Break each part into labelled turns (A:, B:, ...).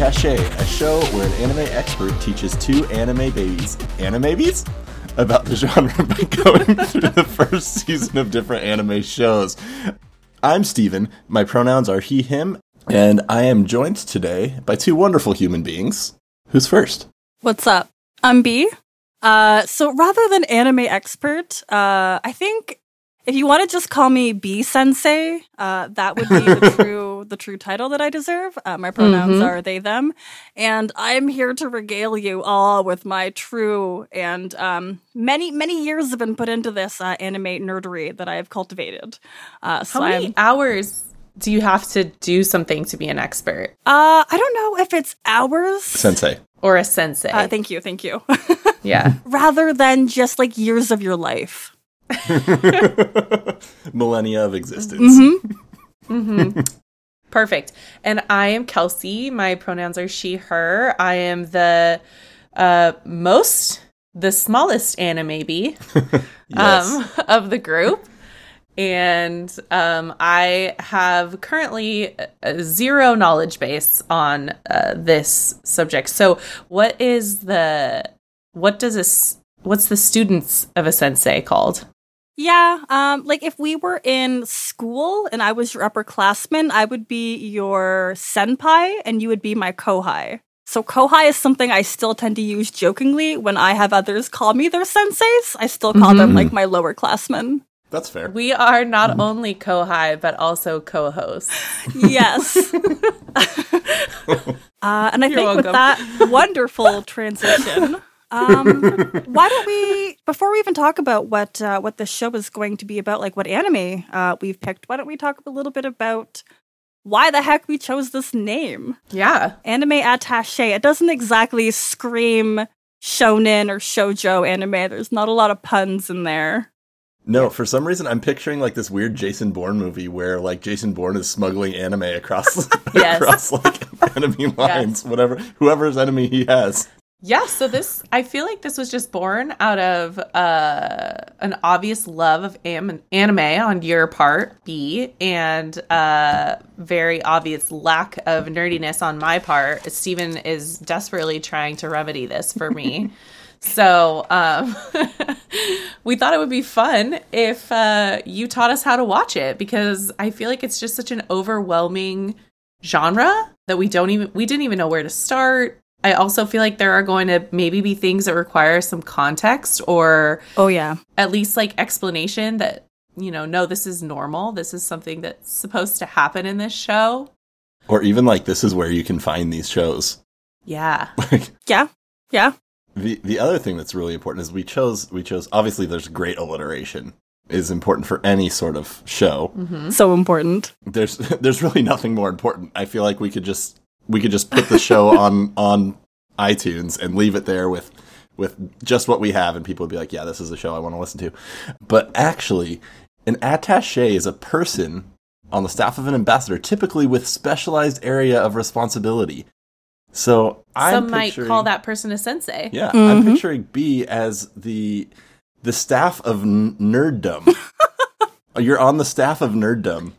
A: Attache, a show where an anime expert teaches two anime babies, anime babies, about the genre by going through the first season of different anime shows. I'm Steven, my pronouns are he, him, and I am joined today by two wonderful human beings. Who's first?
B: What's up? I'm B. Uh, so rather than anime expert, uh, I think if you want to just call me B Sensei, uh, that would be the true the true title that I deserve. Uh, my pronouns
C: Mhm.
B: are they them, and I'm here to regale you all with my true and um, many many years have been put into this uh, anime nerdery that I have cultivated. Uh, so
C: How many
B: I'm,
C: hours do you have to do something to be an expert
B: uh, I don't know if it's hours.
A: Sensei.
C: or a sensei?
B: Uh, thank you, thank you.
C: yeah.
B: rather than just like years of your life.
A: Millennia of existence.
C: hmm Perfect. And I am Kelsey. My pronouns are she, her. I am the uh, most, the smallest anime bee
A: Yes.
C: um, of the group. And um, I have currently a zero knowledge base on uh, this subject. So, what is the what does this what's the students of a sensei called?
B: Yeah, um, like if we were in school and I was your upperclassman, I would be your senpai and you would be my kohai. So kohai is something I still tend to use jokingly when I have others call me their senseis. I still call them
A: Mhm.
B: like my lower classmen.
A: That's fair.
C: We are not only kohai but also co-hosts.
B: Yes. uh, and I
C: You're
B: think with that wonderful transition, um, why don't we, before we even talk about what uh, what the show is going to be about, like what anime uh, we've picked, why don't we talk a little bit about why the heck we chose this name,
C: Yeah.
B: anime attaché? It doesn't exactly scream shonen or shojo anime. There's not a lot of puns in there.
A: No, for some reason I'm picturing like this weird Jason Bourne movie where like Jason Bourne is smuggling anime across across like enemy lines, whatever whoever's enemy he has.
C: Yeah, so this I feel like this was just born out of uh an obvious love of am- anime on your part, B, and uh very obvious lack of nerdiness on my part. Steven is desperately trying to remedy this for me. so, um we thought it would be fun if uh you taught us how to watch it because I feel like it's just such an overwhelming genre that we don't even we didn't even know where to start. I also feel like there are going to maybe be things that require some context or
B: Oh yeah,
C: at least like explanation that you know, no, this is normal. This is something that's supposed to happen in this show.
A: Or even like this is where you can find these shows.
C: Yeah.
A: Like
B: yeah, yeah.
A: the the other thing that's really important is we chose we chose obviously there's great alliteration is important for any sort of show.
C: hmm
B: So important.
A: There's there's really nothing more important. I feel like we could just we could just put the show on on iTunes and leave it there with with just what we have and people would be like, "Yeah, this is a show I want to listen to." But actually, an attaché is a person on the staff of an ambassador, typically with specialized area of responsibility. So I'm
C: Some might call that person a sensei.
A: Yeah, I'm
B: Mhm.
A: picturing B as the the staff of n- nerddom. You're on the staff of nerddom.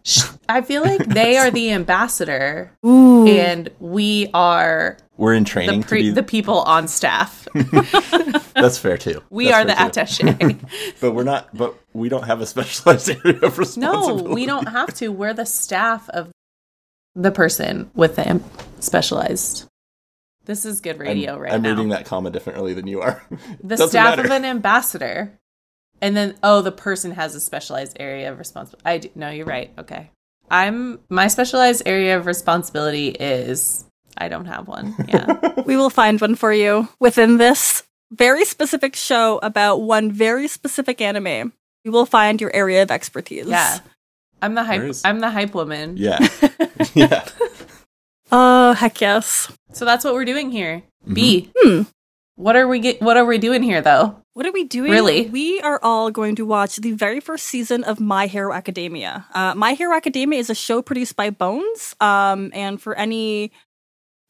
C: I feel like they are the ambassador
B: Ooh.
C: and we are
A: We're in
C: the
A: training
C: pre-
A: to be.
C: the people on staff.
A: that's fair too.
C: We
A: That's
C: are the
A: too.
C: attaché.
A: But we're not. But we don't have a specialized area of
C: No, we don't have to. We're the staff of the person with the am- specialized. This is good radio
A: I'm,
C: right
A: I'm
C: now.
A: reading that comma differently than you are.
C: the
A: Doesn't
C: staff
A: matter.
C: of an ambassador, and then oh, the person has a specialized area of responsibility. I do, no, you're right. Okay, I'm my specialized area of responsibility is I don't have one. Yeah,
B: We will find one for you within this very specific show about one very specific anime. You will find your area of expertise.
C: yeah. I'm the hype.
A: Where is-
C: I'm the hype woman.
A: Yeah, yeah.
B: Oh, heck yes.
C: So that's what we're doing here.
A: Mhm.
C: B.
B: Hmm.
C: What are we get? What are we doing here though?
B: What are we doing?
C: Really?
B: We are all going to watch the very first season of My Hero Academia. Uh, My Hero Academia is a show produced by Bones. Um, and for any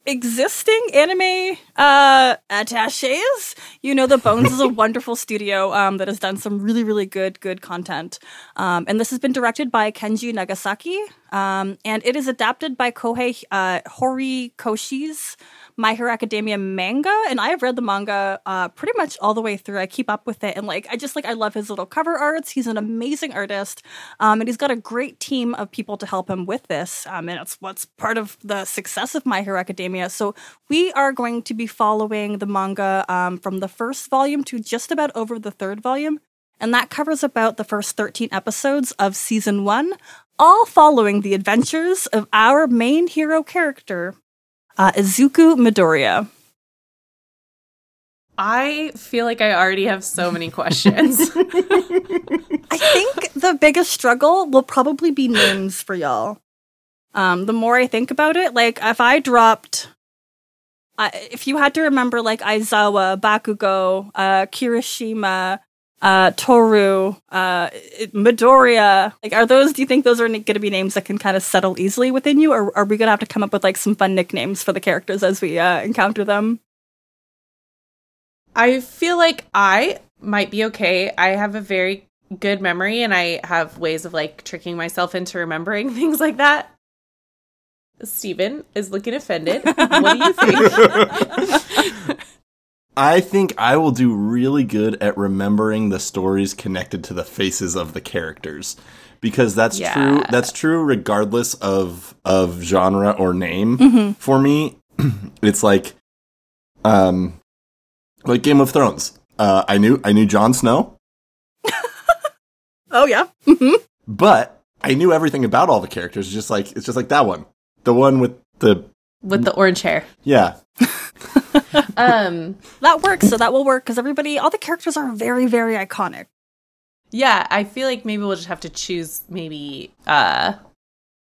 B: existing anime uh attaches you know the bones is a wonderful studio um that has done some really really good good content um and this has been directed by kenji nagasaki um and it is adapted by kohei uh horikoshi's my Hero Academia manga, and I have read the manga uh, pretty much all the way through. I keep up with it, and like I just like I love his little cover arts. He's an amazing artist, um, and he's got a great team of people to help him with this. Um, and it's what's part of the success of My Hero Academia. So we are going to be following the manga um, from the first volume to just about over the third volume. And that covers about the first 13 episodes of season one, all following the adventures of our main hero character, uh, Izuku Midoriya.
C: I feel like I already have so many questions.
B: I think the biggest struggle will probably be names for y'all. Um, the more I think about it, like if I dropped, uh, if you had to remember like Aizawa, Bakugo, uh, Kirishima, uh, Toru, uh, Midoriya, like are those? Do you think those are going to be names that can kind of settle easily within you, or are we going to have to come up with like some fun nicknames for the characters as we uh, encounter them?
C: I feel like I might be okay. I have a very good memory and I have ways of like tricking myself into remembering things like that. Steven is looking offended. what do you think?
A: I think I will do really good at remembering the stories connected to the faces of the characters because that's
C: Yeah.
A: true that's true regardless of of genre or name. For me it's like um like Game of Thrones. Uh I knew I knew Jon Snow.
B: Oh yeah,
A: but I knew everything about all the characters just like it's just like that one. The one with the
C: With the orange hair.
A: yeah
C: Um
B: that works. So that will work because everybody, all the characters are very, very iconic.
C: yeah, I feel like maybe we'll just have to choose maybe uh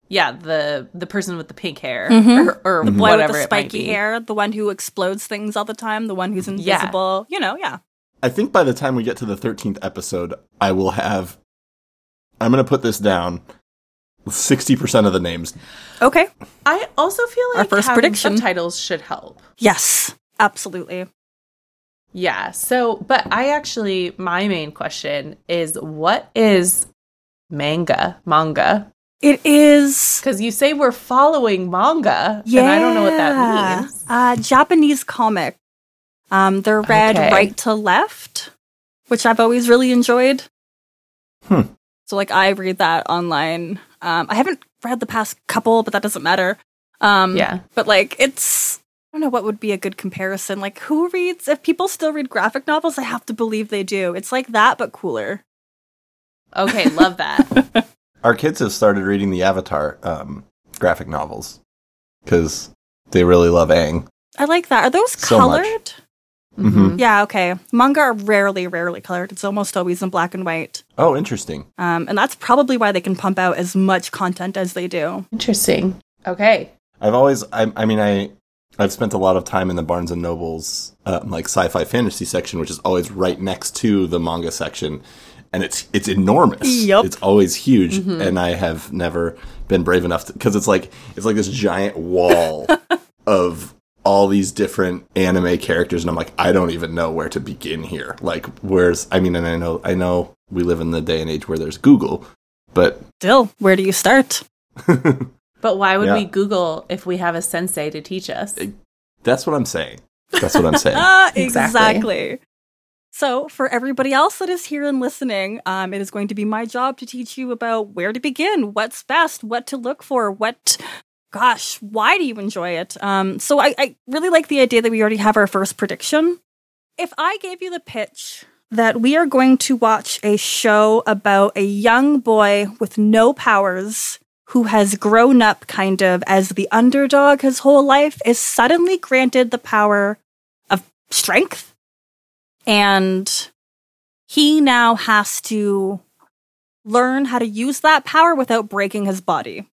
C: yeah, the the person with the pink hair
B: Mhm.
C: or, or
B: The boy
C: whatever
B: with the spiky hair, the one who explodes things all the time, the one who's
C: Yeah.
B: invisible. You know, yeah.
A: I think by the time we get to the 13th episode, I will have. I'm going to put this down 60% of the names.
B: Okay.
C: I also feel like
B: Our
C: like
B: first prediction.
C: subtitles should help.
B: Yes, absolutely.
C: Yeah. So, but I actually, my main question is what is manga? Manga?
B: It is.
C: Because you say we're following manga, and I don't know what that means.
B: Uh, Japanese comic. Um, they're read
C: Okay.
B: right to left, which I've always really enjoyed.
A: Hmm.
B: So, like, I read that online. Um, I haven't read the past couple, but that doesn't matter. Um,
C: Yeah.
B: But like, it's I don't know what would be a good comparison. Like, who reads? If people still read graphic novels, I have to believe they do. It's like that, but cooler.
C: Okay, love that.
A: Our kids have started reading the Avatar um, graphic novels because they really love Aang.
B: I like that. Are those
A: So much.
B: Colored?
A: Mhm.
B: Yeah, okay. Manga are rarely, rarely colored. It's almost always in black and white.
A: Oh, interesting.
B: Um, and that's probably why they can pump out as much content as they do.
C: Interesting. Okay.
A: I've always, I, I mean, I, I've spent a lot of time in the Barnes and Nobles, uh, like sci-fi fantasy section, which is always right next to the manga section, and it's it's enormous.
B: Yup.
A: It's always huge, and I have never been brave enough because it's like it's like this giant wall of all these different anime characters, and I'm like, I don't even know where to begin here. Like, where's? I mean, and I know, I know, we live in the day and age where there's Google, but
B: Still, where do you start?
C: But why would
A: Yeah.
C: we Google if we have a sensei to teach us?
A: that's what I'm saying. That's what I'm saying.
B: Ah,
C: Exactly.
B: exactly. So, for everybody else that is here and listening, um, it is going to be my job to teach you about where to begin, what's best, what to look for, what, gosh, why do you enjoy it? Um, so, I, I really like the idea that we already have our first prediction. If I gave you the pitch that we are going to watch a show about a young boy with no powers who has grown up kind of as the underdog his whole life is suddenly granted the power of strength and he now has to learn how to use that power without breaking his body.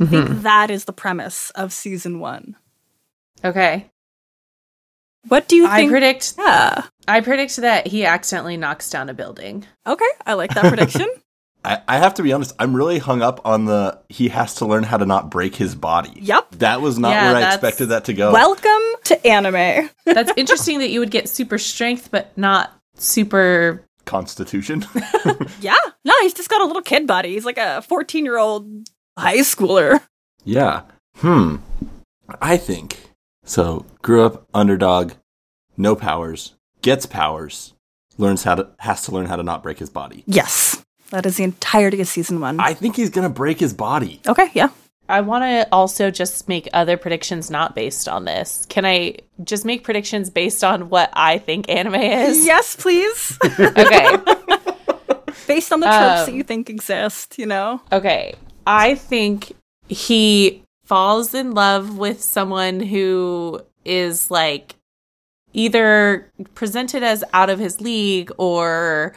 B: I
C: Mhm.
B: think that is the premise of season 1.
C: Okay.
B: What do you
C: I
B: think?
C: predict
B: yeah.
C: I predict that he accidentally knocks down a building.
B: Okay, I like that prediction.
A: I, I have to be honest. I'm really hung up on the he has to learn how to not break his body.
B: Yep.
A: That was not
C: Yeah,
A: where I expected that to go.
B: Welcome to anime.
C: That's interesting that you would get super strength, but not super.
A: Constitution.
B: Yeah. No, he's just got a little kid body. He's like a 14 year old high schooler.
A: yeah. Hmm. I think so. Grew up underdog, no powers, gets powers, learns how to has to learn how to not break his body.
B: Yes. That is the entirety of season one.
A: I think he's gonna break his body.
B: okay, yeah.
C: I want to also just make other predictions not based on this. Can I just make predictions based on what I think anime is?
B: Yes, please.
C: Okay.
B: Based on the tropes that
C: Um,
B: you think exist, you know?
C: Okay. I think he falls in love with someone who is like either presented as out of his league or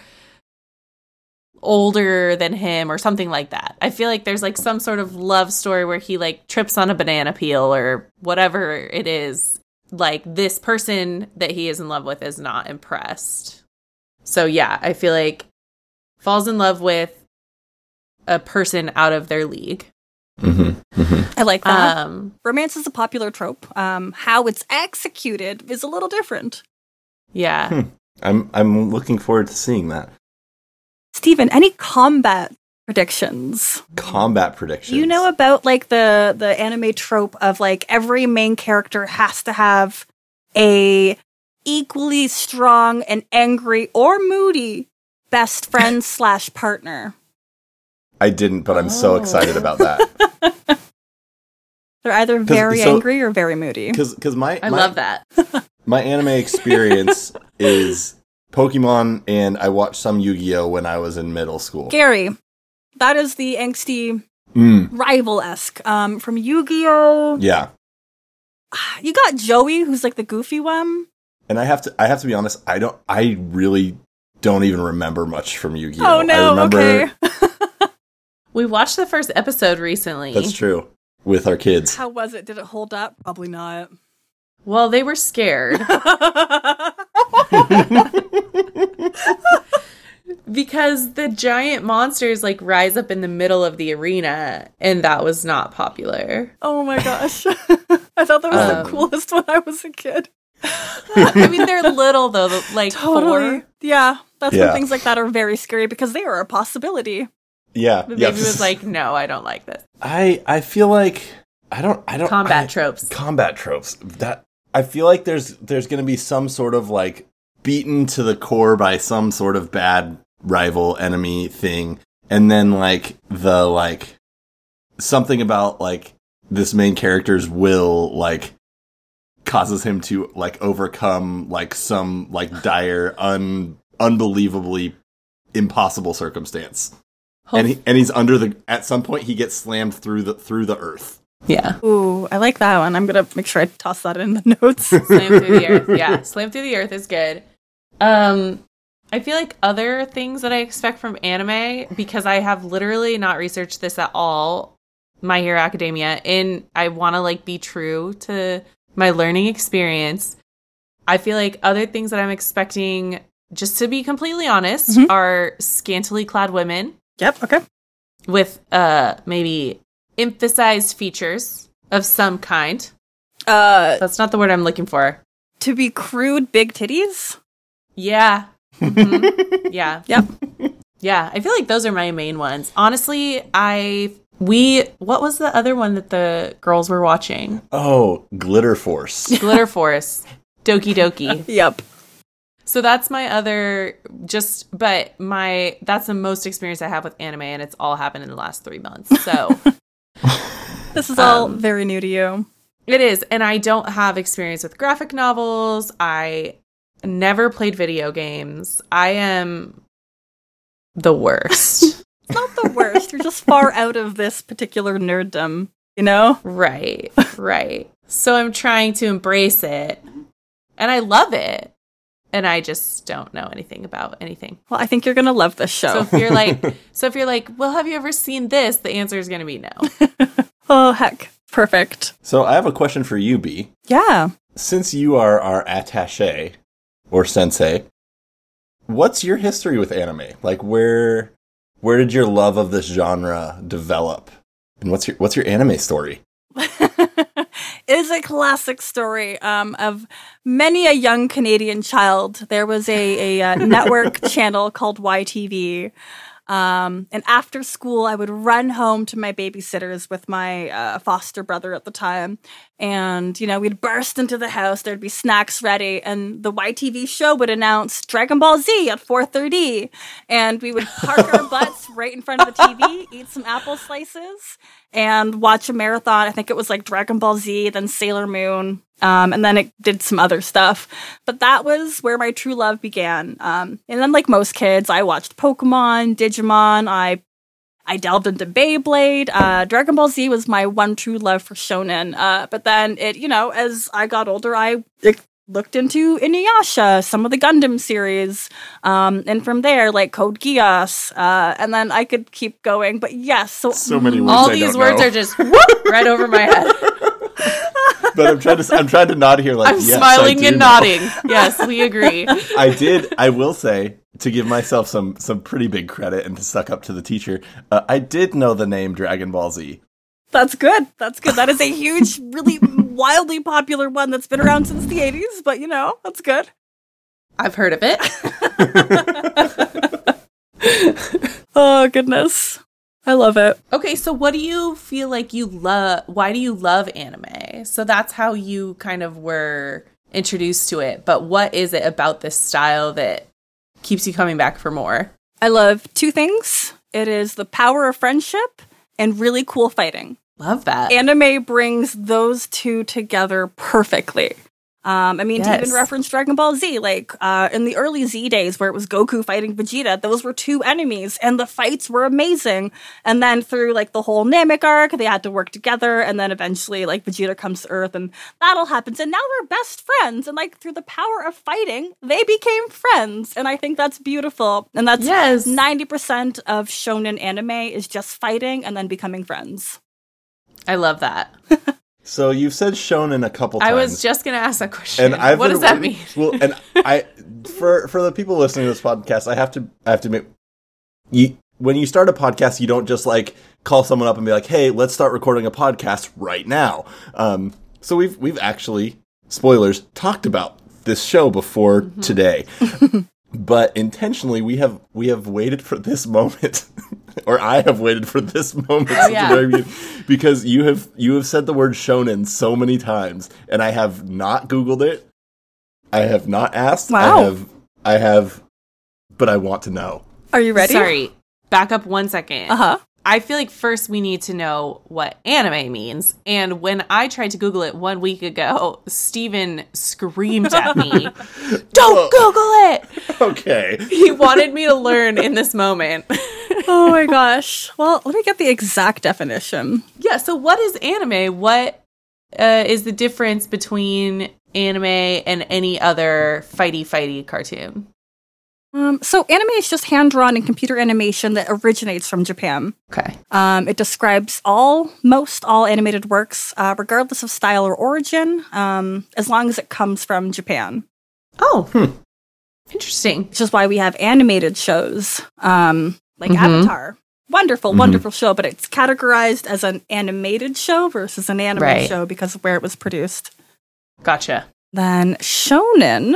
C: older than him or something like that. I feel like there's like some sort of love story where he like trips on a banana peel or whatever it is. Like this person that he is in love with is not impressed. So yeah, I feel like falls in love with a person out of their league.
A: Mm-hmm.
B: I like that.
C: Um
B: Romance is a popular trope. Um, how it's executed is a little different.
C: yeah.
A: Hmm. I'm I'm looking forward to seeing that.
B: Stephen, any combat predictions?
A: Combat predictions.
B: You know about like the the anime trope of like every main character has to have a equally strong and angry or moody best friend slash partner.
A: I didn't, but I'm so
C: Oh.
A: excited about that.
B: They're either very
A: so-
B: angry or very moody.
A: Because because my
C: I
A: my,
C: love that.
A: my anime experience is Pokemon, and I watched some Yu Gi Oh when I was in middle school.
B: Gary, that is the angsty
A: Mm,
B: rival esque um, from Yu Gi Oh.
A: yeah,
B: You got Joey, who's like the goofy one.
A: and I have to I have to be honest. I don't. I really don't even remember much from Yu Gi
B: Oh
A: I
B: no,
A: remember
B: okay.
C: We watched the first episode recently.
A: that's true with our kids.
B: How was it? Did it hold up? Probably not.
C: Well, they were scared because the giant monsters like rise up in the middle of the arena and that was not popular.
B: oh my gosh. I thought that was
C: Um,
B: the coolest when I was a kid.
C: I mean, they're little though, like
B: Totally.
C: four.
B: Yeah. That's
A: Yeah.
B: when things like that are very scary because they are a possibility.
A: Yeah,
C: The
A: yeah.
C: was like, "No, I don't like this."
A: I I feel like I don't I don't
C: Combat
A: I-
C: tropes.
A: combat tropes that i feel like there's there's going to be some sort of like beaten to the core by some sort of bad rival enemy thing and then like the like something about like this main character's will like causes him to like overcome like some like dire un unbelievably impossible circumstance and he, and he's under the at some point he gets slammed through the through the earth
C: yeah.
B: Ooh, I like that one. I'm going to make sure I toss that in the notes.
C: Slam through the earth. Yeah, slam through the earth is good. Um, I feel like other things that I expect from anime because I have literally not researched this at all. My Hero Academia, and I want to like be true to my learning experience. I feel like other things that I'm expecting, just to be completely honest,
B: Mhm.
C: are scantily clad women
B: yep. Okay.
C: with uh maybe emphasized features of some kind.
B: Uh,
C: That's not the word I'm looking for.
B: to be crude, big titties.
C: Yeah. Mhm. yeah.
B: Yep.
C: Yeah. I feel like those are my main ones. Honestly, I we what was the other one that the girls were watching?
A: oh glitter force
C: Glitter Force. Doki Doki.
B: Yep.
C: So that's my other just but my that's the most experience I have with anime and it's all happened in the last 3 months. So
B: This is all
C: Um,
B: very new to you.
C: It is, and I don't have experience with graphic novels. I never played video games. I am the worst.
B: It's not the worst. You're just far out of this particular nerddom, you know?
C: right, right. So I'm trying to embrace it, and I love it. And I just don't know anything about anything.
B: Well, I think you're going to love this show.
C: So
B: show.
C: if you're like, so if you're like, well, have you ever seen this? The answer is going to be no.
B: oh, heck. Perfect.
A: So I have a question for you, B.
B: Yeah.
A: Since you are our attaché or sensei, what's your history with anime? Like where where did your love of this genre develop? And what's your what's your anime story?
B: It is a classic story um, of many a young Canadian child. There was a, a uh, network channel called YTV. Um, and after school, I would run home to my babysitters with my uh, foster brother at the time. And, you know, we'd burst into the house. There'd be snacks ready. And the YTV show would announce Dragon Ball Z at 4.30. And we would park our butts right in front of the TV, eat some apple slices, and watch a marathon. I think it was like Dragon Ball Z, then Sailor Moon, um, and then it did some other stuff. But that was where my true love began. Um, and then, like most kids, I watched Pokemon, Digimon. I I delved into Beyblade. Uh, Dragon Ball Z was my one true love for shonen. Uh, but then it, you know, as I got older, I looked into Inuyasha, some of the Gundam series, um, and from there, like Code Geass, uh, and then I could keep going. But yes, so
A: So many words.
C: All
A: I
C: these words
A: know.
C: are just whoop, right over my head.
A: but I'm trying to I'm trying to nod here like
C: I'm
A: yes,
C: smiling and
A: know.
C: nodding. Yes, we agree.
A: I did. I will say to give myself some some pretty big credit and to suck up to the teacher. Uh, I did know the name Dragon Ball Z.
B: that's good. That's good. That is a huge, really wildly popular one that's been around since the 80s, but you know, that's good.
C: I've heard of it.
B: Oh, goodness. I love it.
C: Okay, so what do you feel like you love? Why do you love anime? So that's how you kind of were introduced to it. But what is it about this style that keeps you coming back for more?
B: I love two things it is the power of friendship and really cool fighting.
C: Love that.
B: Anime brings those two together perfectly. Um, I mean, to even reference Dragon Ball Z, like uh, in the early Z days where it was Goku fighting Vegeta, those were two enemies and the fights were amazing. And then through like the whole Namek arc, they had to work together. And then eventually, like Vegeta comes to Earth and that all happens. And now they're best friends. And like through the power of fighting, they became friends. And I think that's beautiful. And that's
C: Yes.
B: 90% of shonen anime is just fighting and then becoming friends.
C: I love that.
A: So you've said shonen a couple times.
C: I was just gonna ask that question.
A: and I've
C: what
A: been
C: does that mean?
A: Well, and I for for the people listening to this podcast, I have to I have to admit, you when you start a podcast, you don't just like call someone up and be like, "Hey, let's start recording a podcast right now." Um, so we've we've actually spoilers talked about this show before
C: Mm-hmm.
A: today, but intentionally we have we have waited for this moment. Or I have waited for this moment
C: Oh, yeah.
A: very because you have you have said the word shonen so many times, and I have not Googled it. I have not asked.
B: Wow.
A: I have. I have, but I want to know.
B: Are you ready?
C: Sorry. Back up one second.
B: Uh huh.
C: I feel like first we need to know what anime means. And when I tried to Google it one week ago, Steven screamed at me, Don't Google it!
A: Okay.
C: He wanted me to learn in this moment.
B: Oh my gosh. Well, let me get the exact definition.
C: yeah, so what is anime? What uh, is the difference between anime and any other fighty fighty cartoon?
B: Um, so, anime is just hand drawn and computer animation that originates from Japan.
C: Okay.
B: Um, it describes all, most all animated works, uh, regardless of style or origin, um, as long as it comes from Japan.
C: Oh, interesting.
B: Which is why we have animated shows, um, like
C: Mhm.
B: Avatar. Wonderful,
A: Mhm.
B: wonderful show, but it's categorized as an animated show versus an anime
C: Right.
B: show because of where it was produced.
C: Gotcha.
B: Then shonen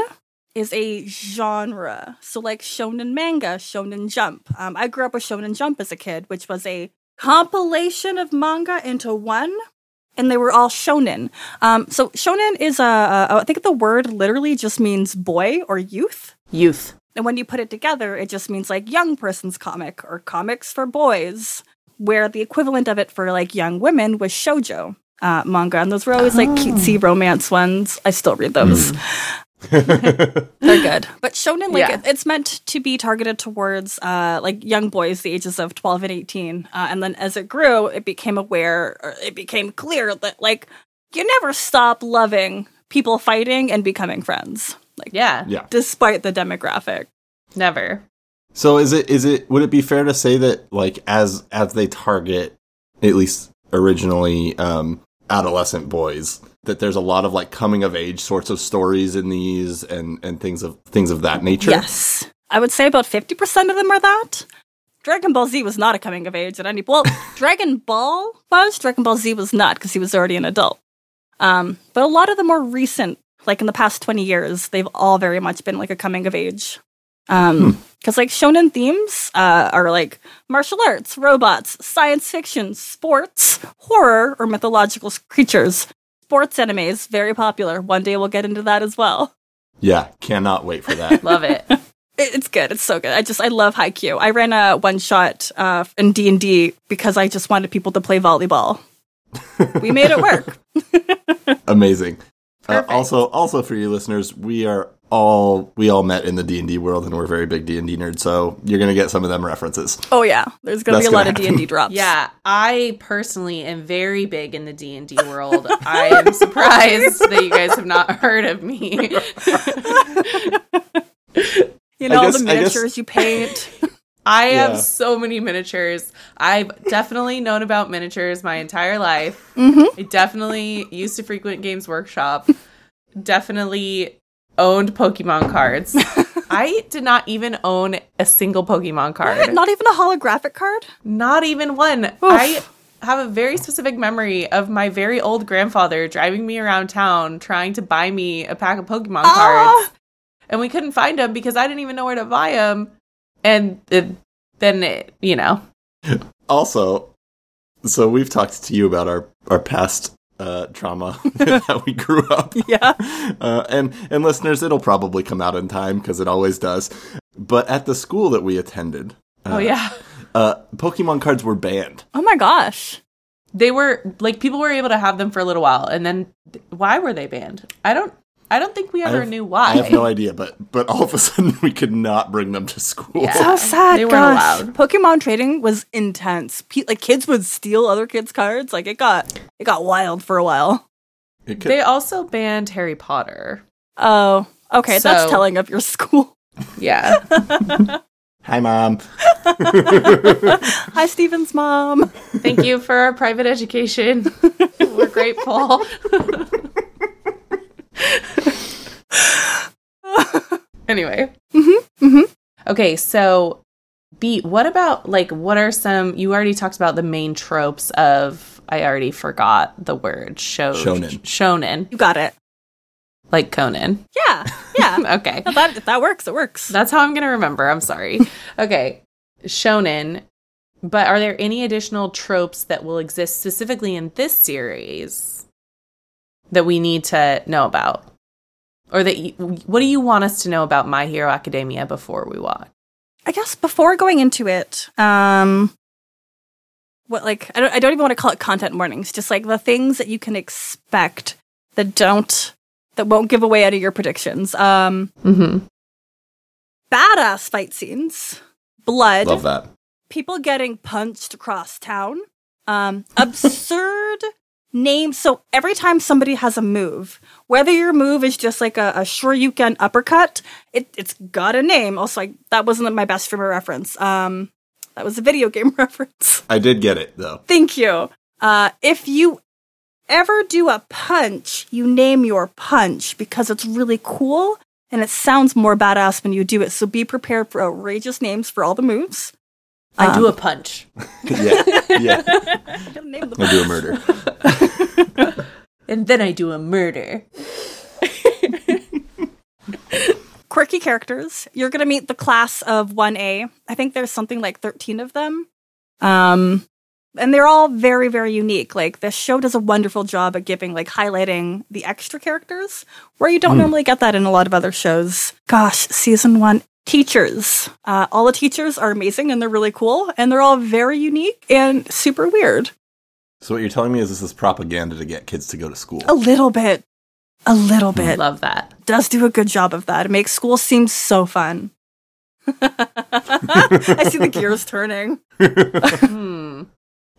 B: is a genre. So like shonen manga, shonen jump. Um, I grew up with shonen jump as a kid, which was a compilation of manga into one. And they were all shonen. Um, so shonen is a, a, I think the word literally just means boy or youth.
C: Youth.
B: And when you put it together, it just means like young person's comic or comics for boys, where the equivalent of it for like young women was shojo uh, manga. And those were always like cutesy romance ones. I still read those. They're good. But shonen, like,
C: Yeah.
B: it- it's meant to be targeted towards uh, like young boys, the ages of 12 and 18. Uh, and then as it grew, it became aware, or it became clear that like you never stop loving people fighting and becoming friends. Like,
C: Yeah.
A: Yeah.
B: despite the demographic.
C: Never.
A: So is it is it would it be fair to say that like as as they target at least originally um adolescent boys that there's a lot of like coming of age sorts of stories in these and and things of things of that nature.
B: Yes. I would say about 50% of them are that. Dragon Ball Z was not a coming of age at any. Well, Dragon Ball was. Dragon Ball Z was not because he was already an adult. Um, but a lot of the more recent, like in the past twenty years, they've all very much been like a coming of age. Um, because like shonen themes uh, are like martial arts, robots, science fiction, sports, horror, or mythological creatures. Sports animes very popular. One day we'll get into that as well.
A: Yeah, cannot wait for that.
C: Love it.
B: It- It's good. It's so good. I just I love Haikyuu. I ran a one shot uh, in D and D because I just wanted people to play volleyball. we made it work.
A: Amazing. Uh, also, also for you listeners, we are all we all met in the D and D world, and we're very big D and D nerds. So you're gonna get some of them references.
B: Oh yeah, there's gonna
A: That's
B: be a lot
A: gonna
B: of D and D drops.
C: Yeah, I personally am very big in the D and D world. I am surprised that you guys have not heard of me.
B: you know all the
A: I guess-
B: miniatures you paint.
C: I
A: Yeah.
C: have so many miniatures. I've definitely known about miniatures my entire life.
B: mm-hmm.
C: I definitely used to frequent Games Workshop. Definitely owned Pokemon cards. I did not even own a single Pokemon card.
B: Not even a holographic card.
C: Not even one. I have a very specific memory of my very old grandfather driving me around town trying to buy me a pack of Pokemon
B: Ah.
C: cards. And we couldn't find them because I didn't even know where to buy them. And it, then, it, you know,
A: Also, so we've talked to you about our our past uh, trauma that we grew up.
B: Yeah.
A: Uh, and and listeners, it'll probably come out in time because it always does. But at the school that we attended,
C: oh yeah.
A: uh, Pokemon cards were banned.
B: Oh my gosh.
C: They were like people were able to have them for a little while and then why were they banned? I don't I don't think we ever
A: have-
C: knew why.
A: I have no idea, but but all of a sudden we could not bring them to school.
C: Yeah.
B: So sad.
C: They weren't
B: gosh.
C: allowed.
B: Pokemon trading was intense. Pe- like kids would steal other kids' cards. Like it got it got wild for a while.
A: It could-
C: They also banned Harry Potter.
B: Oh, okay. that's telling of your school.
C: Yeah.
A: Hi, mom.
B: Hi, Steven's mom.
C: Thank you for our private education. We're grateful. Anyway.
B: mhm.
C: Okay, so B, what about like what are some you already talked about the main tropes of I already forgot the word show
A: Shonen.
C: shonen
B: You got it.
C: like Conan.
B: Yeah. Yeah.
C: Okay.
B: No, that if that works. It works.
C: That's how I'm going to remember. I'm sorry. okay. Shonen. But are there any additional tropes that will exist specifically in this series that we need to know about? Or that you, what do you want us to know about My Hero Academia before we watch?
B: I guess before going into it, um, what like I don't I don't even want to call it content warnings. Just like the things that you can expect that don't that won't give away any of your predictions. Um,
C: Mm-hmm.
B: badass fight scenes, blood,
A: Love that.
B: people getting punched across town, um, absurd names. So every time somebody has a move, whether your move is just like a, a Shoryuken uppercut, it, it's got a name. Also, like, that wasn't my best frame of reference. Um, that was a video game reference.
A: I did get it though.
B: Thank you. Uh, if you ever do a punch, you name your punch because it's really cool and it sounds more badass when you do it. So be prepared for outrageous names for all the moves.
C: I do
B: Um,
C: a punch.
A: yeah, yeah.
B: Gotta name the
A: I do a murder.
C: And then I do a murder.
B: quirky characters. You're going to meet the class of 1A. I think there's something like 13 of them. Um and they're all very very unique. Like the show does a wonderful job at giving like highlighting the extra characters where you don't normally get that in a lot of other shows. Gosh, season 1 teachers. Uh, all the teachers are amazing and they're really cool and they're all very unique and super weird.
A: So what you're telling me is this is propaganda to get kids to go to school.
B: A little bit. A little bit.
C: Love that.
B: does do a good job of that. It makes school seem so fun. I see the gears turning.
C: Hmm.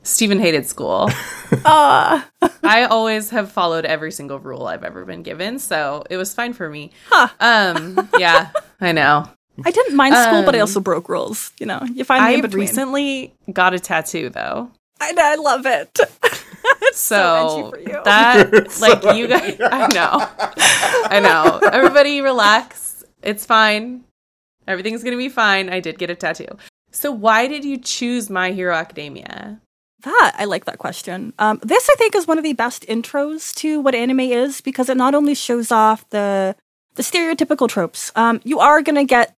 C: Stephen hated school.
B: Ah,
C: I always have followed every single rule I've ever been given, so it was fine for me.
B: Huh.
C: Um, yeah, I know.
B: I didn't mind school, but I
C: Um,
B: also broke rules. You know, you find the
C: I
B: in between.
C: recently got a tattoo though,
B: I, I love it. it's so,
C: so,
B: edgy for you.
C: that like you guys, I know, I know. Everybody, relax. It's fine. Everything's gonna be fine. I did get a tattoo, So why did you choose My Hero Academia?
B: That I like that question. Um, this I think is one of the best intros to what anime is because it not only shows off the the stereotypical tropes. Um, you are gonna get,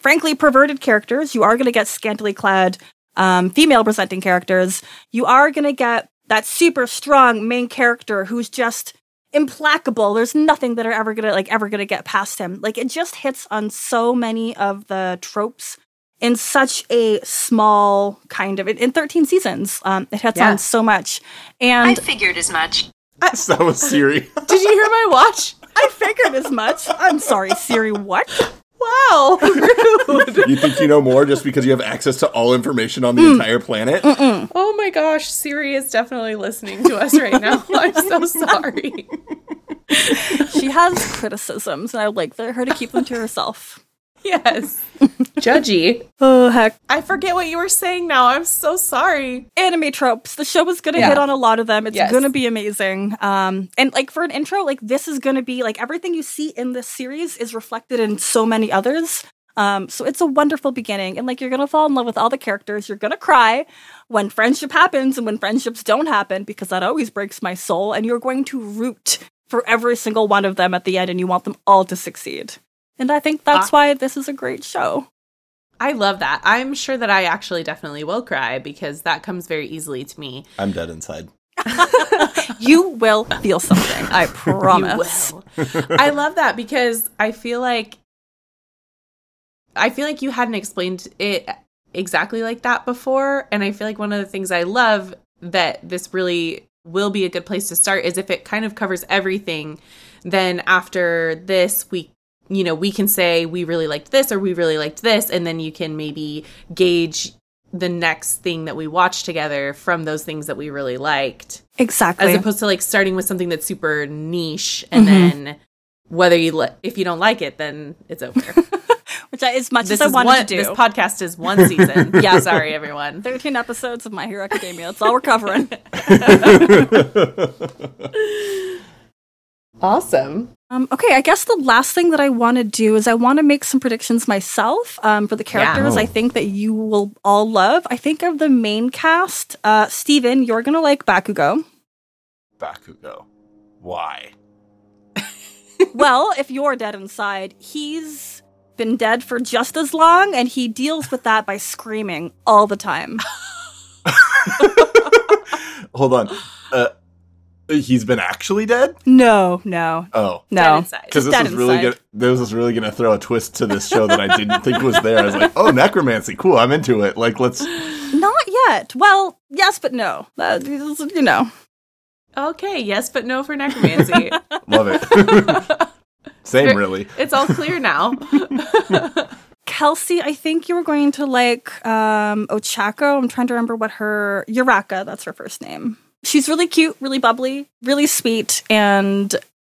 B: frankly, perverted characters. You are gonna get scantily clad, um, female presenting characters. You are gonna get that super strong main character who's just implacable. There's nothing that are ever gonna like ever gonna get past him. Like it just hits on so many of the tropes in such a small kind of in 13 seasons. Um, it hits
C: Yeah.
B: on so much, And
D: I
B: and
D: figured as much.
A: that was Siri.
C: Did you hear my watch?
B: I figured as much. I'm sorry, Siri. What?
C: Wow, rude.
A: you think you know more just because you have access to all information on the
B: Hmm.
A: entire planet?
C: oh my gosh, Siri is definitely listening to us right now. I'm so sorry.
B: She has criticisms, and I would like for her to keep them to herself.
C: Yes. Judgy.
B: Oh heck.
C: I forget what you were saying now. I'm so sorry.
B: anime tropes. The show is gonna
C: Yeah.
B: hit on a lot of them. It's
C: Yes.
B: gonna be amazing. Um, and like for an intro, like this is gonna be like everything you see in this series is reflected in so many others. Um, so it's a wonderful beginning, and like you're gonna fall in love with all the characters. You're gonna cry when friendship happens and when friendships don't happen because that always breaks my soul. And you're going to root for every single one of them at the end, and you want them all to succeed. And I think that's
C: Ah.
B: why this is a great show.
C: I love that. I'm sure that I actually definitely will cry because that comes very easily to me.
A: I'm dead inside.
B: You will feel something. I promise.
C: You will. I love that because I feel like I feel like you hadn't explained it exactly like that before and I feel like one of the things I love that this really will be a good place to start is if it kind of covers everything then after this we you know we can say we really liked this or we really liked this and then you can maybe gauge the next thing that we watch together from those things that we really liked
B: Exactly.
C: as opposed to like starting with something that's super niche and
B: Mhm.
C: then whether you li- if you don't like it then it's over
B: Which I, as much
C: this
B: as I
C: is
B: wanted
C: one
B: to do.
C: this podcast is one season yeah sorry everyone
B: 13 episodes of My Hero Academia. That's all we're covering.
C: awesome
B: Um, okay, I guess the last thing that I want to do is I want to make some predictions myself um, for the characters
A: Oh.
B: I think that you will all love. I think of the main cast. Uh, Steven, you're going to like Bakugo.
A: Bakugo. Why?
B: well, if you're dead inside, he's been dead for just as long, and he deals with that by screaming all the time.
A: Hold on. Uh, he's been actually dead?
B: No, no,
A: Oh.
B: No.
C: inside.
A: Because this
B: Dead
A: was really
B: inside.
A: good. This was really gonna throw a twist to this show that I didn't think was there. I was like, "Oh, necromancy, cool! I'm into it." Like, let's.
B: Not yet. Well, yes, but no. Uh, you know.
C: okay yes but no for necromancy
A: Love it. Same, really.
C: it's all clear now
B: Kelsey, I think you were going to like um, Ochako. I'm trying to remember what her Uraraka. That's her first name. She's really cute, really bubbly, really sweet, and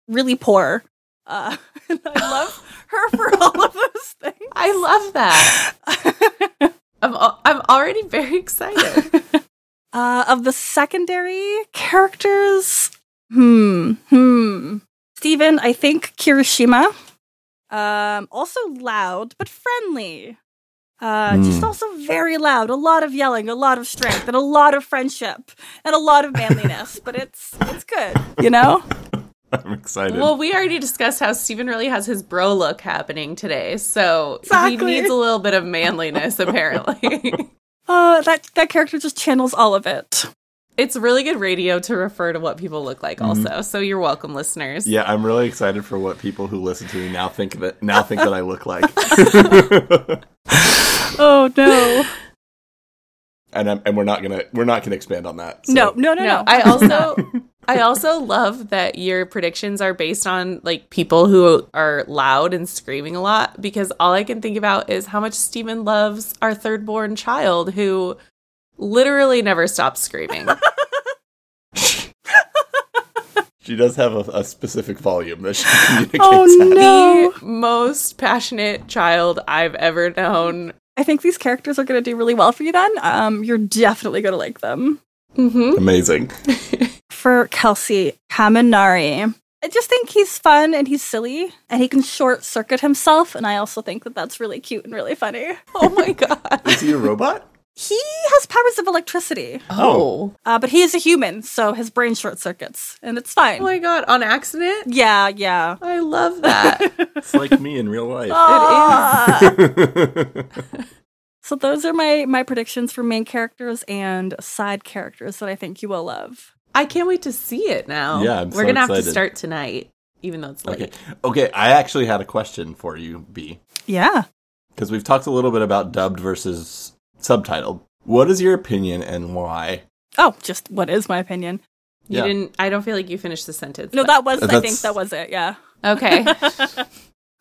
B: really poor. Uh, and I love her for all of those things.
C: i love that i'm, al- I'm already very excited
B: Uh, of the secondary characters, hmm, hmm. Steven, I think Kirishima. Um, also loud but friendly. Uh, just
A: Hmm.
B: also very loud. A lot of yelling, a lot of strength, and a lot of friendship, and a lot of manliness. but it's it's good, you know.
A: I'm excited.
C: well we already discussed how steven really has his bro look happening today so
B: Exactly.
C: he needs a little bit of manliness apparently
B: Uh, that that character just channels all of it.
C: It's really good radio to refer to what people look like
A: Mm-hmm.
C: also. So you're welcome listeners.
A: yeah, I'm really excited for what people who listen to me now think that now think that I look like.
B: Oh no,
A: and I'm, and we're not gonna we're not gonna expand on that. so-
B: no, no, no,
C: No,
B: no.
C: I also I also love that your predictions are based on like people who are loud and screaming a lot because all I can think about is how much Steven loves our third born child who literally never stops screaming.
A: She does have a, a specific volume that she communicates
B: Oh,
A: at.
B: no.
C: the most passionate child I've ever known.
B: I think these characters are going to do really well for you. Then, um, you're definitely going to like them.
C: Mm-hmm.
A: Amazing.
B: For Kelsey Kaminari, I just think he's fun and he's silly and he can short circuit himself. And I also think that that's really cute and really funny.
C: Oh my god.
A: Is he a robot?
B: He has powers of electricity,
C: Oh.
B: uh, but he is a human, so his brain short circuits and it's fine.
C: Oh my god, on accident?
B: yeah, yeah.
C: I love that.
A: It's like me in real life.
B: Ah. so those are my my predictions for main characters and side characters that I think you will love.
C: I can't wait to see it now.
A: Yeah, I'm
C: We're
A: so
C: gonna have to start tonight, even though it's late.
A: okay. Okay, I actually had a question for you, B.
B: Yeah.
A: Because we've talked a little bit about dubbed versus subtitled. What is your opinion and why?
B: Oh, just what is my opinion?
C: You
A: Yeah.
C: didn't I don't feel like you finished the sentence.
B: No,
C: but-
B: that was I think that was it. Yeah.
C: Okay.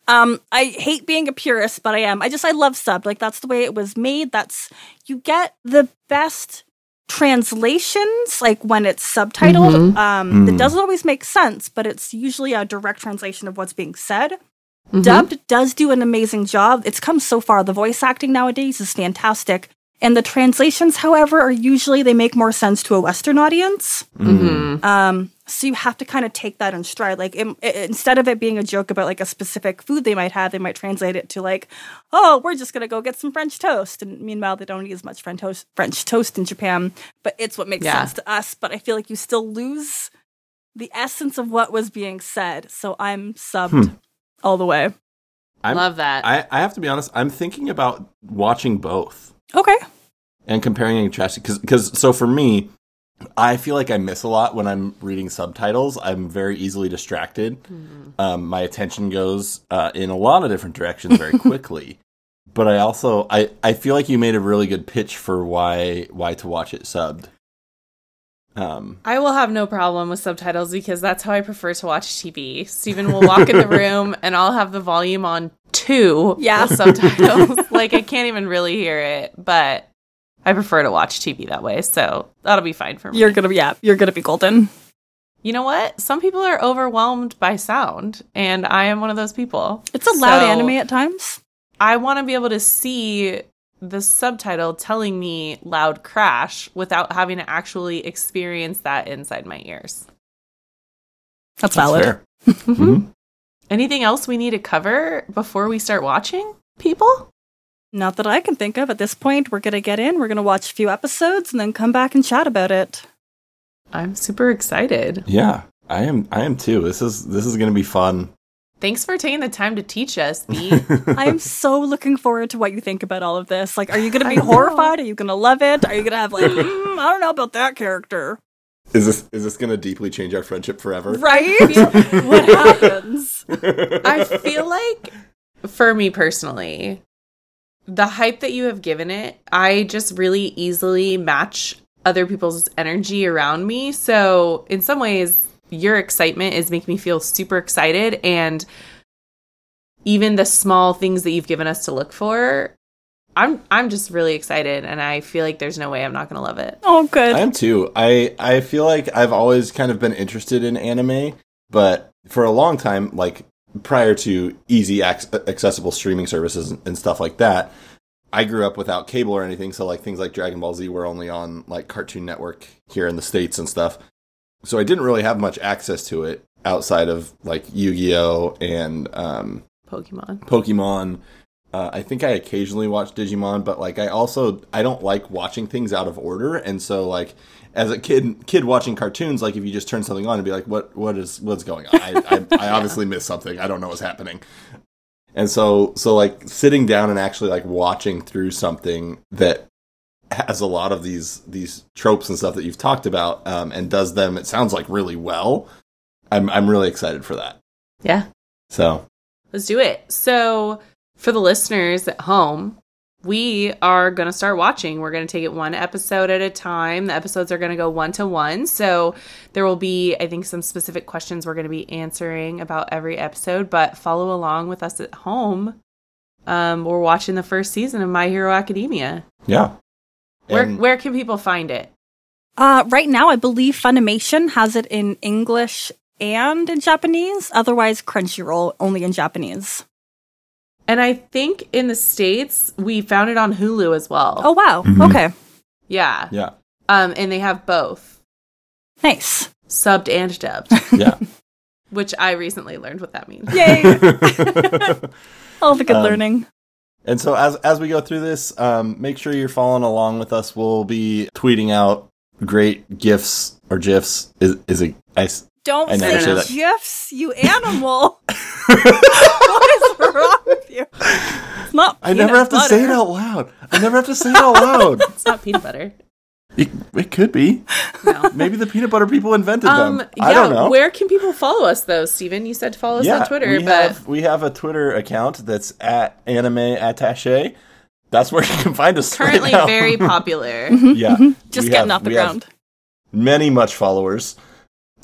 B: Um, I hate being a purist, but I am. I just I love sub. Like that's the way it was made. That's you get the best translations like when it's subtitled. Um, it
A: Mhm.
B: doesn't always make sense, but it's usually a direct translation of what's being said.
C: Mhm.
B: Dubbed does do an amazing job. It's come so far. The voice acting nowadays is fantastic. And the translations, however, are usually they make more sense to a Western audience.
C: Mhm.
B: Um, so you have to kind of take that in stride. Like im- i instead of it being a joke about like a specific food they might have, they might translate it to like, "Oh, we're just gonna go get some French toast." And meanwhile, they don't eat as much French toast, French toast in Japan, but it's what makes
C: Yeah.
B: sense to us. But I feel like you still lose the essence of what was being said. So I'm subbed
A: Hmm.
B: All the way.
A: I'm-
C: Love that.
A: I, I have to be honest, I'm thinking about watching both
B: Okay.
A: and comparing and contrasting. Because, because so for me, I feel like I miss a lot when I'm reading subtitles. I'm very easily distracted. Um, my attention goes uh, in a lot of different directions very quickly. but I also I, I feel like you made a really good pitch for why why to watch it subbed. Um,
C: I will have no problem with subtitles because that's how I prefer to watch TV. Steven will walk in the room and I'll have the volume on two
B: Yeah.
C: subtitles. like I can't even really hear it, but I prefer to watch TV that way. So that'll be fine for me.
B: You're gonna be yeah, you're gonna be golden.
C: you know what? Some people are overwhelmed by sound, and I am one of those people.
B: It's a loud
C: So
B: anime at times.
C: I want to be able to see the subtitle telling me loud crash without having to actually experience that inside my ears.
B: That's
A: that's
B: valid.
A: fair. Mhm.
C: Anything else we need to cover before we start watching, people?
B: Not that I can think of at this point. We're gonna get in. We're gonna watch a few episodes and then come back and chat about it.
C: I'm super excited.
A: Yeah, I am. I am too. This is this is going to be fun.
C: Thanks for taking the time to teach us, B.
B: I'm so looking forward to what you think about all of this. Like, are you gonna be horrified? Are you gonna love it? Are you gonna have like, mm, I don't know about that character,
A: Is this is this going to deeply change our friendship forever?
B: right? what happens?
C: I feel like, for me personally, the hype that you have given it, I just really easily match other people's energy around me. So, in some ways, your excitement is making me feel super excited. And even the small things that you've given us to look for, I'm I'm just really excited, and I feel like there's no way I'm not gonna love it.
B: Oh, good.
A: I am too. I I feel like I've always kind of been interested in anime, but for a long time, like prior to easy ac- accessible streaming services and stuff like that, I grew up without cable or anything. So like things like Dragon Ball Z were only on like Cartoon Network here in the states and stuff. So I didn't really have much access to it outside of like Yu Gi Oh and um,
C: Pokemon.
A: Pokemon. Uh, I think I occasionally watch Digimon, but like I also I don't like watching things out of order, and so like as a kid kid watching cartoons, like if you just turn something on and be like, what what is what's going on? I I, I obviously missed something. I don't know what's happening. And so so like sitting down and actually like watching through something that has a lot of these these tropes and stuff that you've talked about um, and does them it sounds like really well. I'm I'm really excited for that.
C: Yeah.
A: So
C: Let's do it. So, for the listeners at home, we are going to start watching. We're going to take it one episode at a time. The episodes are going to go one to one. So, there will be, I think, some specific questions we're going to be answering about every episode, but follow along with us at home. Um, we're watching the first season of My Hero Academia.
A: yeah.
C: Where,
A: And-
C: where can people find it?
B: Uh, right now, I believe Funimation has it in English and in Japanese. Otherwise, Crunchyroll only in Japanese.
C: And I think in the States, we found it on Hulu as well.
B: Oh wow.
A: Mhm.
B: Okay.
C: yeah.
A: Yeah.
C: Um, and they have both
B: Nice.
C: subbed and dubbed.
A: yeah.
C: which I recently learned what that means.
B: Yay! All the good
A: Um,
B: learning.
A: And so as as we go through this, um, make sure you're following along with us. We'll be tweeting out great gifs or gifs. Is is it? I s-
B: Don't
A: I never
B: say
C: say
A: that.
B: gifs, you animal. what is wrong with you? It's not.
A: I never
B: peanut
A: have to say it out loud. I never have to say it out loud.
C: It's not peanut butter.
A: It, it could be.
C: No.
A: Maybe the peanut butter people invented
C: Um,
A: them.
C: yeah,
A: I don't know.
C: where can people follow us though, Steven? You said to follow us
A: yeah,
C: on Twitter,
A: we
C: but
A: have we have a Twitter account that's at anime attache. That's where you can find us. right
C: currently
A: now.
C: very popular.
A: yeah,
B: Just getting
A: have-
B: off the ground.
A: Many much followers.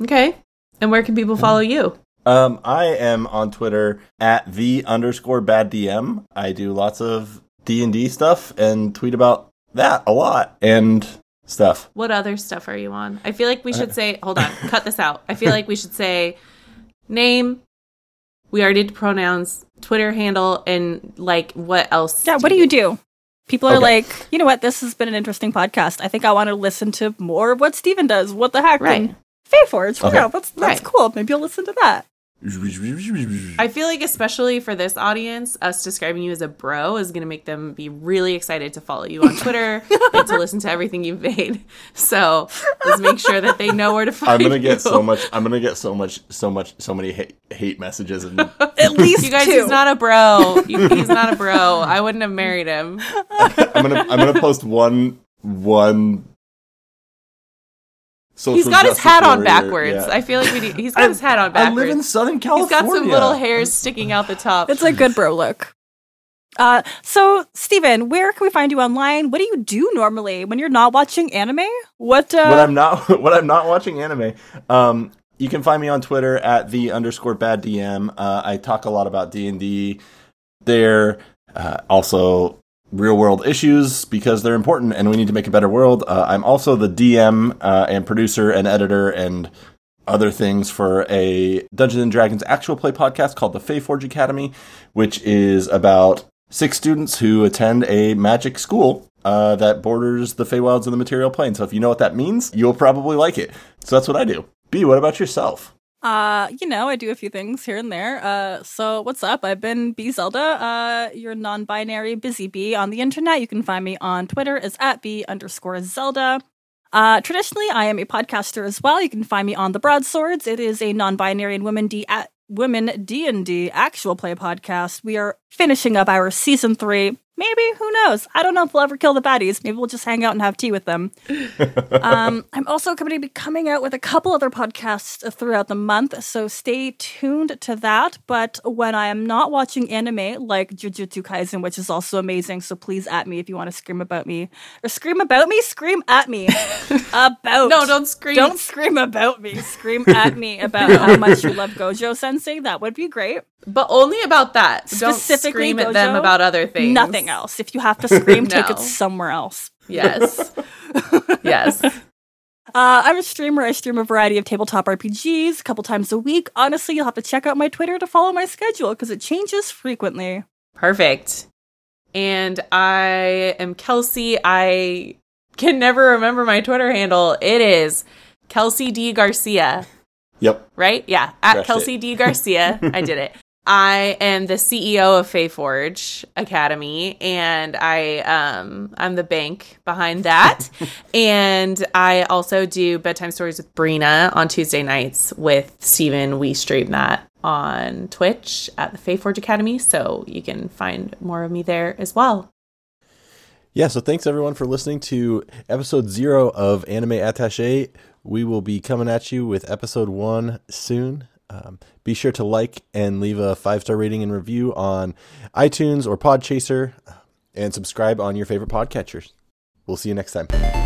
C: okay. And where can people follow you?
A: Um, I am on Twitter at the underscore bad DM. I do lots of D and D stuff and tweet about that a lot and stuff.
C: What other stuff are you on? I feel like we should say, hold on, cut this out. I feel like we should say name, we already did pronouns, Twitter handle, and like what else?
B: Yeah, what do you do? People are
A: Okay.
B: like, you know what? This has been an interesting podcast. I think I want to listen to more of what Steven does. What the heck?
C: Right.
B: And Fayforge.
A: Okay.
B: Yeah, that's that's
C: Right.
B: cool. Maybe I'll listen to that.
C: I feel like, especially for this audience, us describing you as a bro is going to make them be really excited to follow you on Twitter and to listen to everything you've made. So let's make sure that they know where to find
A: I'm gonna get so much. I'm gonna get so much, so much, so many hate, hate messages and
B: At least
C: You guys,
B: two.
C: he's not a bro. He's not a bro. I wouldn't have married him.
A: I'm gonna I'm gonna post one one. Social
C: He's got his
A: justice
C: hat on backwards.
A: yeah.
C: I feel like we need, he's got his hat on backwards.
A: I live in Southern California.
C: He's got some little hairs sticking out the top.
B: It's a good bro look. Uh, so Steven, where can we find you online? What do you do normally when you're not watching anime? What? Uh,
A: when I'm not when I'm not watching anime. Um, you can find me on Twitter at the underscore bad DM. Uh, I talk a lot about D and D there. Uh, also, real world issues because they're important and we need to make a better world. Uh, I'm also the DM uh, and producer and editor and other things for a Dungeons and Dragons actual play podcast called the Fayforge Academy, which is about six students who attend a magic school uh, that borders the Feywilds and the Material Plane. So if you know what that means, you'll probably like it. So that's what I do. B, what about yourself?
B: Uh, you know, I do a few things here and there. Uh, so what's up? I've been B Zelda, uh, your non-binary busy bee on the internet. You can find me on Twitter as at B underscore Zelda. Uh, traditionally, I am a podcaster as well. You can find me on the Broadswords. It is a non-binary and women D at women D and D actual play podcast. We are finishing up our season three. Maybe who knows? I don't know if we'll ever kill the baddies. Maybe we'll just hang out and have tea with them. um, I'm also going to be coming out with a couple other podcasts throughout the month, so stay tuned to that. But when I am not watching anime like Jujutsu Kaisen, which is also amazing, so please at me if you want to scream about me or scream about me, scream at me about.
C: no, don't scream.
B: Don't scream about me. Scream at me about how much you love Gojo Sensei. That would be great.
C: But only about that. Don't
B: Specifically
C: scream at them about other things.
B: Nothing else. If you have to scream, take it somewhere else.
C: Yes. yes.
B: Uh, I'm a streamer. I stream a variety of tabletop RPGs a couple times a week. Honestly, you'll have to check out my Twitter to follow my schedule because it changes frequently.
C: Perfect. And I am Kelsey. I can never remember my Twitter handle. It is Kelsey D. Garcia,
A: Yep.
C: right? Yeah, at
A: Crushed
C: Kelsey D. Garcia. I did it. I am the CEO of Fayforge Academy, and I um I'm the bank behind that. and I also do bedtime stories with Brina on Tuesday nights with Steven. We stream that on Twitch at the Fayforge Academy, so you can find more of me there as well.
A: Yeah, so thanks everyone for listening to episode zero of Anime Attache. We will be coming at you with episode one soon. Um, be sure to like and leave a five star rating and review on iTunes or Podchaser, and subscribe on your favorite podcatchers. We'll see you next time.